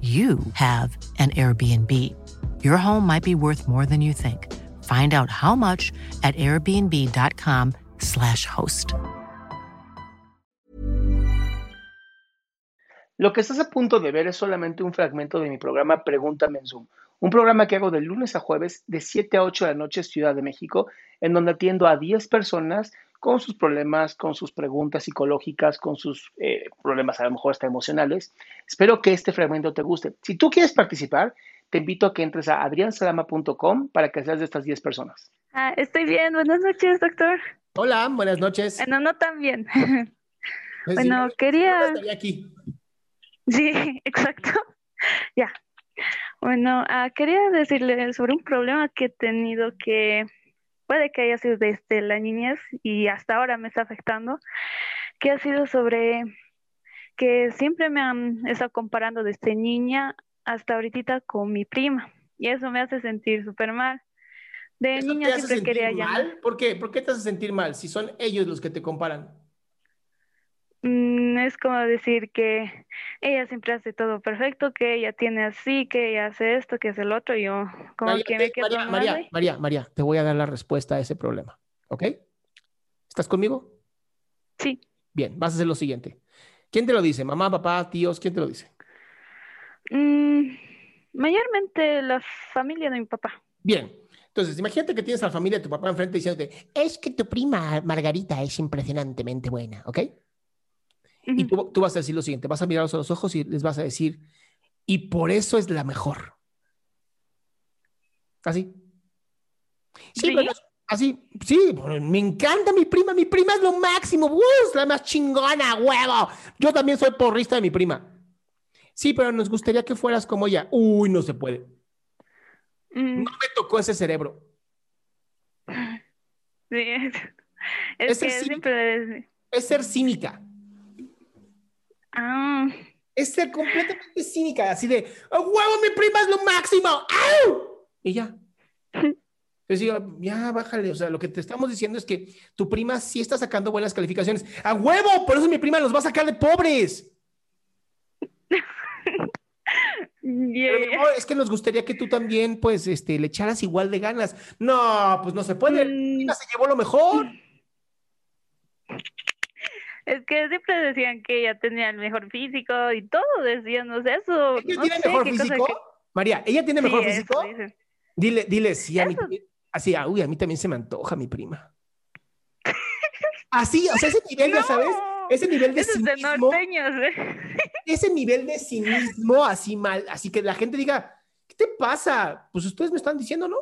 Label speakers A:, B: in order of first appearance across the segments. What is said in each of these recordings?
A: you have an Airbnb. Your home might be worth more than you think. Find out how much at airbnb.com/slash host.
B: Lo que estás a punto de ver es solamente un fragmento de mi programa Pregúntame en Zoom, un programa que hago de lunes a jueves de 7 a 8 de la noche Ciudad de México, en donde atiendo a 10 personas con sus problemas, con sus preguntas psicológicas, con sus eh, problemas a lo mejor hasta emocionales. Espero que este fragmento te guste. Si tú quieres participar, te invito a que entres a adriansalama.com para que seas de estas 10 personas.
C: Ah, estoy bien. Buenas noches, doctor.
B: Hola, buenas noches.
C: Bueno, no tan bien.
B: Pues
C: bueno,
B: sí,
C: quería...
B: estaría aquí.
C: Sí, exacto. Ya. Bueno, ah, quería decirle sobre un problema que he tenido que puede que haya sido desde la niñez y hasta ahora me está afectando, que ha sido sobre que siempre me han estado comparando desde niña hasta ahorita con mi prima y eso me hace sentir súper mal. De
B: ¿Eso
C: niña
B: te hace
C: siempre quería
B: mal? ¿Por qué? ¿Por qué te hace sentir mal si son ellos los que te comparan?
C: Mm, es como decir que ella siempre hace todo perfecto, que ella tiene así, que ella hace esto, que hace el otro, y yo como
B: María,
C: que me quedo
B: María, María,
C: ahí.
B: María, María, te voy a dar la respuesta a ese problema, ¿ok? ¿Estás conmigo?
C: Sí,
B: Bien, vas a hacer lo siguiente. ¿Quién te lo dice? ¿Mamá, papá, tíos? ¿Quién te lo dice?
C: Mm, mayormente la familia de mi papá.
B: Bien. Entonces, imagínate que tienes a la familia de tu papá enfrente diciéndote, es que tu prima Margarita es impresionantemente buena, ¿ok? Y tú, tú vas a decir lo siguiente, vas a mirarlos a los ojos y les vas a decir, y por eso es la mejor. Así. Sí,
C: ¿Sí?
B: pero así, sí, me encanta mi prima, mi prima es lo máximo, es la más chingona, huevo. Yo también soy porrista de mi prima. Sí, pero nos gustaría que fueras como ella. Uy, no se puede.
C: Mm,
B: No me tocó ese cerebro.
C: sí, que es-
B: Es ser cínica.
C: Ah,
B: Es ser completamente cínica, así de, ¡a huevo, mi prima es lo máximo! ¡Au! Y ya. Entonces digo, ya bájale, o sea, lo que te estamos diciendo es que tu prima sí está sacando buenas calificaciones. ¡A huevo! Por eso mi prima los va a sacar de pobres.
C: yeah,
B: Pero es que nos gustaría que tú también, pues, este, le echaras igual de ganas. No, pues no se puede. Mi
C: Mm.
B: prima se llevó lo mejor.
C: Es que siempre decían que ella tenía el mejor físico y todo sea, eso,
B: ¿Ella
C: no
B: tiene
C: sé
B: mejor físico?
C: que-
B: María, ¿ella tiene mejor físico? Dile, dile, sí, a mí
C: Eso.
B: Así, ah, uy, a mí también se me antoja mi prima. Así, o sea, ese nivel, ya sabes, ese nivel de cinismo,
C: ¿eh?
B: ese nivel de cinismo así mal, así que la gente diga, ¿qué te pasa? Pues ustedes me están diciendo, ¿no?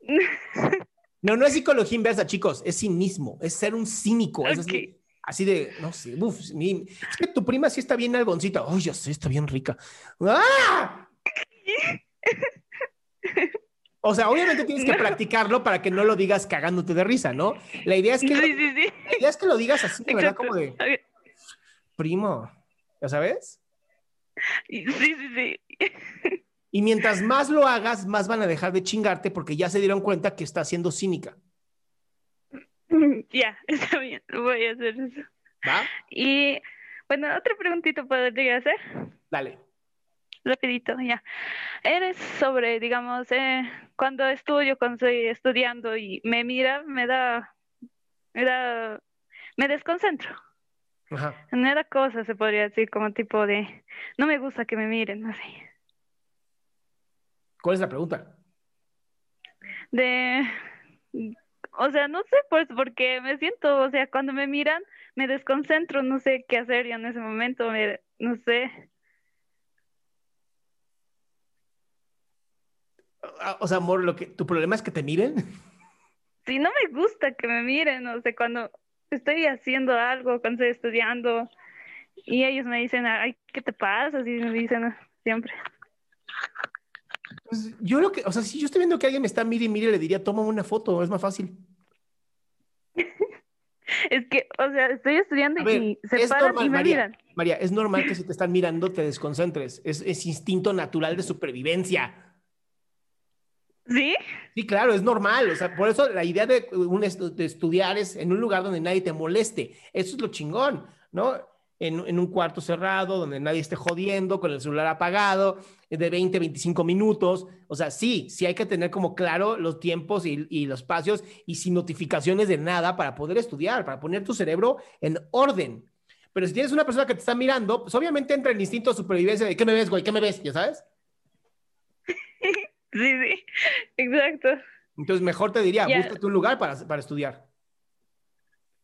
B: No, no es psicología inversa, chicos, es cinismo, es ser un cínico, es así, así de, no sé, uf, mi- es que tu prima sí está bien algoncita, oh, ya sé, está bien rica. ¡Ah! O sea, obviamente tienes que practicarlo para que no lo digas cagándote de risa, ¿no? La idea es que,
C: Sí,
B: lo,
C: sí, sí.
B: la idea es que lo digas así, de verdad, como de, primo, ¿ya sabes?
C: Sí, sí, sí.
B: Y mientras más lo hagas, más van a dejar de chingarte porque ya se dieron cuenta que estás siendo cínica,
C: Ya, está bien, voy a hacer eso.
B: ¿va?
C: Y bueno, otra preguntita podría hacer.
B: Dale.
C: rapidito, ya. Eres sobre, digamos, eh, cuando estudio, cuando estoy estudiando y me mira, me da, me da, me desconcentro.
B: Ajá.
C: Me da cosas, se podría decir, como tipo de, no me gusta que me miren, así.
B: ¿Cuál es la pregunta?
C: De, o sea, no sé, pues, porque me siento, o sea, cuando me miran, me desconcentro, no sé qué hacer yo en ese momento, me, no sé.
B: Ah, O sea, amor, lo que, ¿tu problema es que te miren?
C: Sí, no me gusta que me miren, o sea, cuando estoy haciendo algo, cuando estoy estudiando, y ellos me dicen, ay, ¿qué te pasa? Así me dicen siempre.
B: Pues yo lo que, o sea, si yo estoy viendo que alguien me está mire y mire, le diría, toma una foto, es más fácil.
C: Es que, o sea, estoy estudiando
B: ver,
C: y se
B: es
C: paran
B: normal,
C: y me
B: María.
C: miran.
B: María, es normal que si te están mirando te desconcentres. Es, es instinto natural de supervivencia.
C: ¿Sí?
B: Sí, claro, es normal. O sea, por eso la idea de, un estu- de estudiar es en un lugar donde nadie te moleste. Eso es lo chingón, ¿no? En, en un cuarto cerrado, donde nadie esté jodiendo, con el celular apagado, de 20, 25 minutos. O sea, sí, sí hay que tener como claro los tiempos y, y los espacios y sin notificaciones de nada para poder estudiar, para poner tu cerebro en orden. Pero si tienes una persona que te está mirando, pues obviamente entra el instinto de supervivencia de ¿qué me ves, güey? ¿Qué me ves? ¿Ya sabes?
C: Sí, sí, exacto.
B: Entonces mejor te diría,
C: Ya.
B: búscate un lugar para, para estudiar.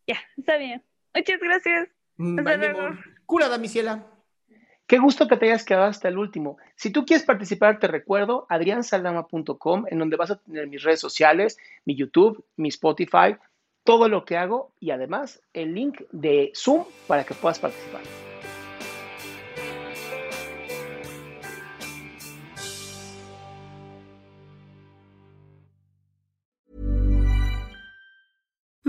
C: Ya, está bien. Muchas gracias.
B: Mm, mi ciela. Qué gusto que te hayas quedado hasta el último. Si tú quieres participar, te recuerdo adriansaldama.com, en donde vas a tener mis redes sociales, mi YouTube, mi Spotify, todo lo que hago y además el link de Zoom para que puedas participar.